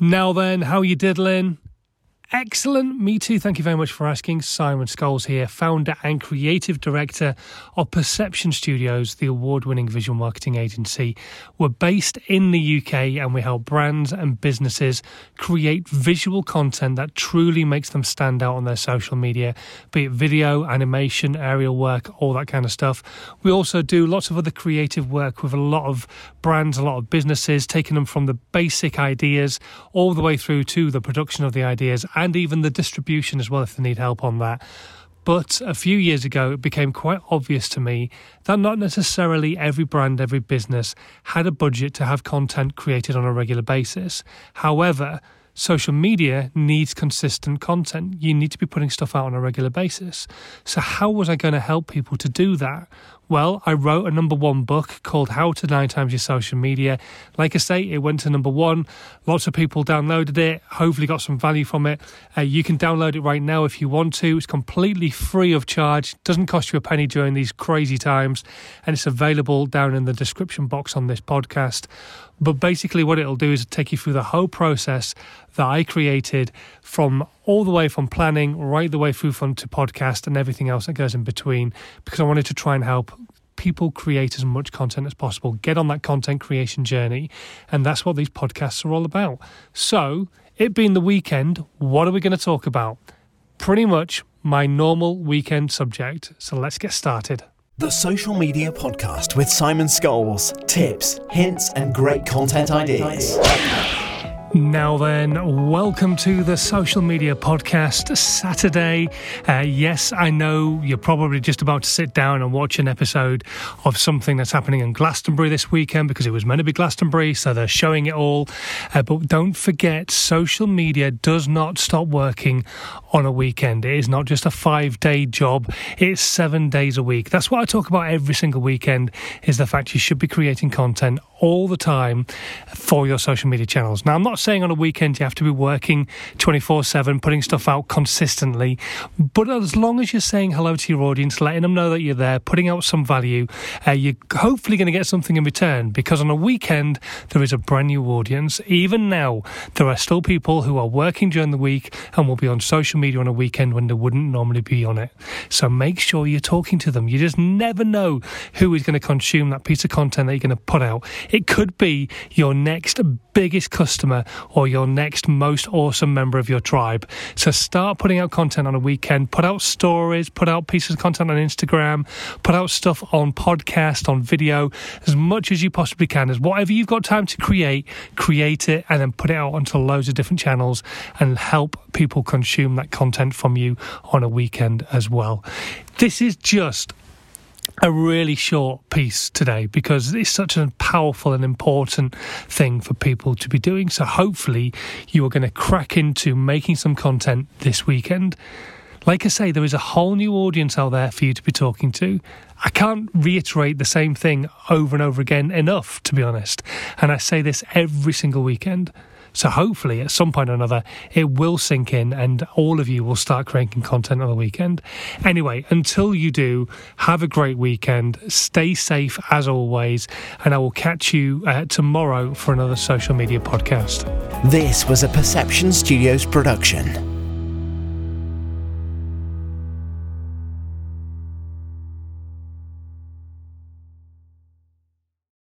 Now then, how you diddling? Excellent. Me too. Thank you very much for asking. Simon Scholes here, founder and creative director of Perception Studios, the award winning visual marketing agency. We're based in the UK and we help brands and businesses create visual content that truly makes them stand out on their social media, be it video, animation, aerial work, all that kind of stuff. We also do lots of other creative work with a lot of brands, a lot of businesses, taking them from the basic ideas all the way through to the production of the ideas and even the distribution as well if they need help on that. But a few years ago, it became quite obvious to me that not necessarily every brand, every business had a budget to have content created on a regular basis. However, social media needs consistent content. You need to be putting stuff out on a regular basis. So, how was I going to help people to do that? Well, I wrote a number one book called How to Nine Times Your Social Media. Like I say, it went to number one. Lots of people downloaded it, hopefully got some value from it. Uh, you can download it right now if you want to. It's completely free of charge, doesn't cost you a penny during these crazy times, and it's available down in the description box on this podcast. But basically, what it'll do is take you through the whole process that I created from all the way from planning right the way through from to podcast and everything else that goes in between because I wanted to try and help people create as much content as possible, get on that content creation journey. And that's what these podcasts are all about. So, it being the weekend, what are we going to talk about? Pretty much my normal weekend subject. So, let's get started. The Social Media Podcast with Simon Scholes. Tips, hints, and great content ideas. Now, then, welcome to the Social Media Podcast Saturday. Uh, yes, I know you're probably just about to sit down and watch an episode of something that's happening in Glastonbury this weekend because it was meant to be Glastonbury, so they're showing it all. Uh, but don't forget, social media does not stop working on a weekend. It is not just a five day job, it's seven days a week. That's what I talk about every single weekend is the fact you should be creating content all the time for your social media channels. Now, I'm not saying on a weekend you have to be working 24 7, putting stuff out consistently, but as long as you're saying hello to your audience, letting them know that you're there, putting out some value, uh, you're hopefully going to get something in return because on a weekend there is a brand new audience. Even now, there are still people who are working during the week and will be on social media on a weekend when they wouldn't normally be on it. So make sure you're talking to them. You just never know who is going to consume that piece of content that you're going to put out. It could be your next biggest customer or your next most awesome member of your tribe. So start putting out content on a weekend, put out stories, put out pieces of content on Instagram, put out stuff on podcast, on video, as much as you possibly can. As whatever you've got time to create, create it and then put it out onto loads of different channels and help people consume that content from you on a weekend as well. This is just a really short piece today because it's such a powerful and important thing for people to be doing. So, hopefully, you are going to crack into making some content this weekend. Like I say, there is a whole new audience out there for you to be talking to. I can't reiterate the same thing over and over again enough, to be honest. And I say this every single weekend. So hopefully, at some point or another, it will sink in and all of you will start creating content on the weekend. Anyway, until you do, have a great weekend. Stay safe as always. And I will catch you uh, tomorrow for another social media podcast. This was a Perception Studios production.